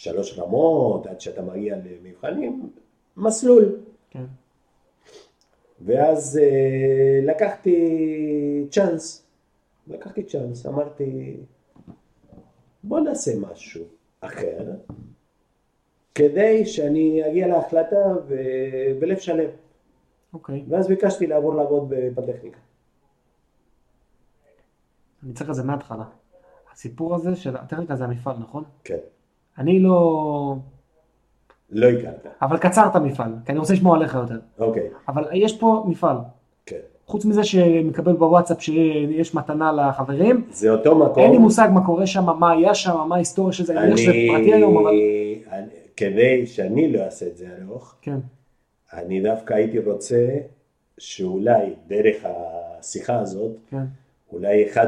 בשלוש רמות, עד שאתה מגיע למבחנים, מסלול. כן. ואז אה, לקחתי צ'אנס, לקחתי צ'אנס, אמרתי, בוא נעשה משהו אחר, כדי שאני אגיע להחלטה ו... בלב שלם. אוקיי. ואז ביקשתי לעבור לעבוד בפנטכניקה. אני צריך את זה מההתחלה. הסיפור הזה של הטכניקה זה המפעל, נכון? כן. אני לא... לא הכרת. אבל קצר את המפעל, כי אני רוצה לשמוע עליך יותר. אוקיי, אבל יש פה מפעל. כן. חוץ מזה שמקבל בוואטסאפ שיש מתנה לחברים, זה אותו מקום. אין לי מושג מה קורה שם, מה היה שם, מה ההיסטוריה של זה, אני מניח שזה פרטי היום, אבל... אני, כדי שאני לא אעשה את זה ארוך, כן, אני דווקא הייתי רוצה שאולי דרך השיחה הזאת, כן, אולי אחד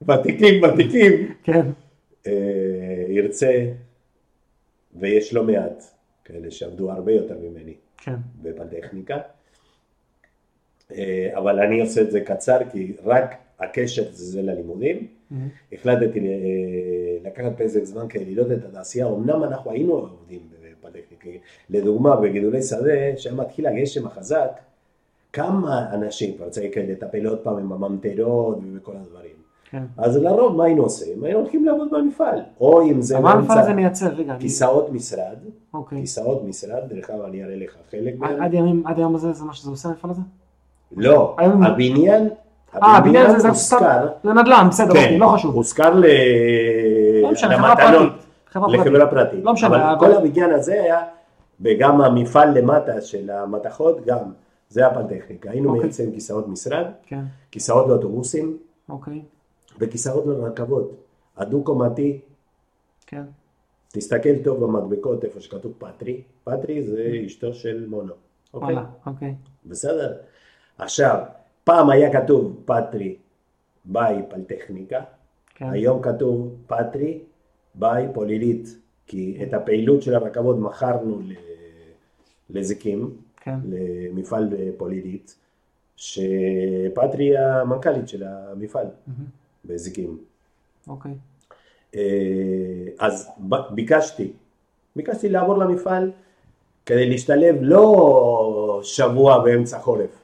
מהוותיקים ותיקים כן, אה, ירצה, ויש לא מעט כאלה שעבדו הרבה יותר ממני כן, בפנטכניקה, אה, אבל אני עושה את זה קצר כי רק הקשר זה ללימודים. החלטתי אה, לקחת פסק זמן כדי לראות את התעשייה, אמנם אנחנו היינו עובדים בפנטכניקה, לדוגמה בגידולי שדה, שהיה מתחיל הגשם החזק, כמה אנשים כבר צריך לטפל עוד פעם עם הממטרות ובכל הדברים. כן. אז לרוב מה היינו עושים? היינו הולכים לעבוד במפעל, או אם זה מה המפעל באמצע מייצר? רגע, אני... כיסאות משרד, אוקיי. כיסאות משרד, דרך אגב אני אראה לך חלק מהם, עד ימים, עד היום הזה זה מה שזה עושה המפעל הזה? לא, היום- הבניין, אה, הבניין הזה זה סתם, זה נדל"ן, בסדר, כן, אוקיי, לא חשוב. הושכר ל... לא משנה, חברה פרטית. לחברה פרטית. לא משנה, אבל אבל- כל הבניין הזה היה, וגם המפעל למטה של המתכות, גם, זה הפנטכניקה. היינו אוקיי. מייצרים כיסאות משרד, כן, כיסאות לאוטובוסים, אוקיי, וכיסאות לרכבות. הדו-קומתי, כן, תסתכל טוב במדבקות איפה שכתוב פטרי, פטרי זה אשתו של מונו. אוקיי? אוקיי, בסדר? עכשיו, פעם היה כתוב פטרי ביי פלטכניקה, כן, היום כתוב פטרי ביי פולילית, כי את הפעילות של הרכבות מכרנו לזיקים, כן, למפעל פולילית, שפטרי המנכ"לית של המפעל. מהמם, בזיקים. אוקיי, אה, אז ביקשתי, ביקשתי לעבור למפעל כדי להשתלב לא שבוע באמצע חורף,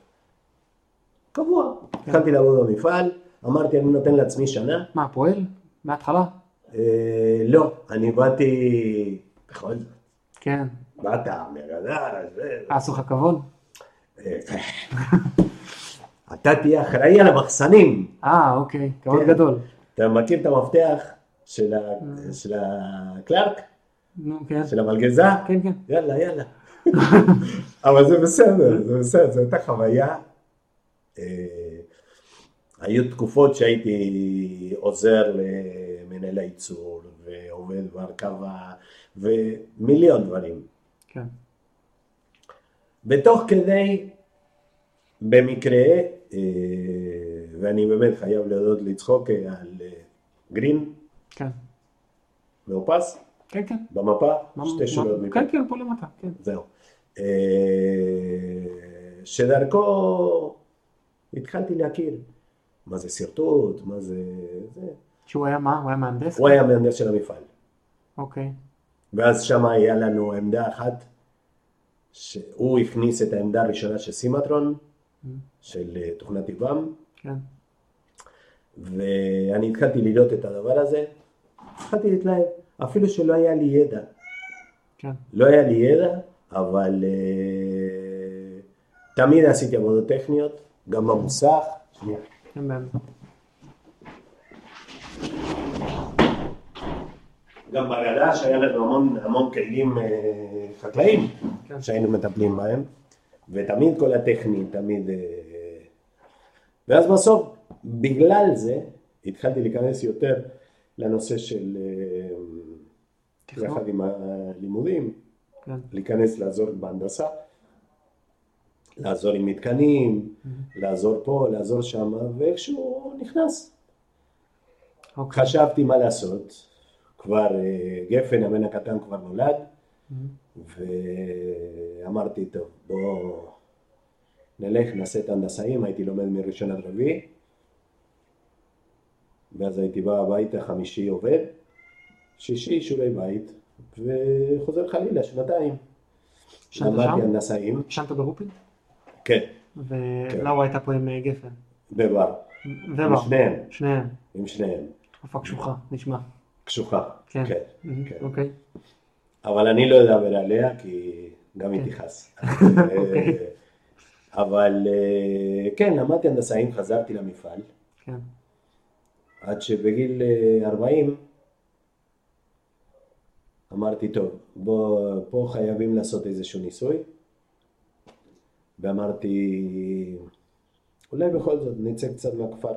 קבוע. התחלתי לעבוד במפעל, אמרתי אני נותן לעצמי שנה, מה, פועל? מההתחלה? אה, לא, אני באתי, בכל זאת, כן, באת מהגדר, אה, עשו לך כבוד? אה, אתה תהיה אחראי על המחסנים. אה, אוקיי, כבוד כן. גדול. אתה מכיר את המפתח של ה- של הקלארק? נו, כן, של המלגזה? כן, כן, יאללה, יאללה. אבל זה בסדר, זה בסדר, זו הייתה חוויה. אה, היו תקופות שהייתי עוזר למנהל הייצור ועובד בהרכבה ומיליון דברים. כן, בתוך כדי, במקרה, אה, ואני באמת חייב להודות לצחוק על אה, גרין? כן. מאופס? כן, כן. במפה? שתי שורות מפה. כן, כן, פה למטה, כן. זהו. אה, שדרכו התחלתי להכיר מה זה שרטוט, מה זה... שהוא היה מה? הוא היה מהנדס? הוא היה מהנדס של המפעל. אוקיי. ואז שם היה לנו עמדה אחת, שהוא הכניס את העמדה הראשונה של סימטרון. של אה, תוכנת איבם. כן. ואני התחלתי לראות את הדבר הזה, התחלתי להתלהב, אפילו שלא היה לי ידע. כן. לא היה לי ידע, אבל uh, תמיד עשיתי עבודות טכניות, גם במוסך. כן, גם בגדה שהיה לנו המון, המון כלים uh, חקלאיים כן. שהיינו מטפלים בהם, ותמיד כל הטכני, תמיד... Uh, ואז בסוף בגלל זה התחלתי להיכנס יותר לנושא של, אה, יחד עם הלימודים, כן. להיכנס לעזור בהנדסה, לעזור עם מתקנים, mm-hmm. לעזור פה, לעזור שם, ואיכשהו נכנס. Okay. אוקיי. חשבתי מה לעשות, כבר אה, גפן, הבן הקטן כבר נולד. ואמרתי, טוב, בוא נלך, נעשה את ההנדסאים, הייתי לומד מראשון עד רביעי. ואז הייתי בא הביתה, חמישי עובד, שישי שיעורי בית, וחוזר חלילה, שנתיים. למדתי הנדסאים. ישנת ברופין? כן. ולאו הייתה פה עם אה, גפן? בבר. ובר. עם שניהם. שניהם. עם שניהם. תקופה קשוחה, נשמע. קשוחה, כן. כן. כן. אוקיי. אבל אני לא אדבר עליה, כי גם היא כן. תכעס. אוקיי. אבל אה, כן, למדתי הנדסאים, חזרתי למפעל. כן. עד שבגיל 40 אה, אמרתי, טוב, בוא, פה חייבים לעשות איזשהו ניסוי. ואמרתי, אולי בכל זאת נצא קצת מהכפר.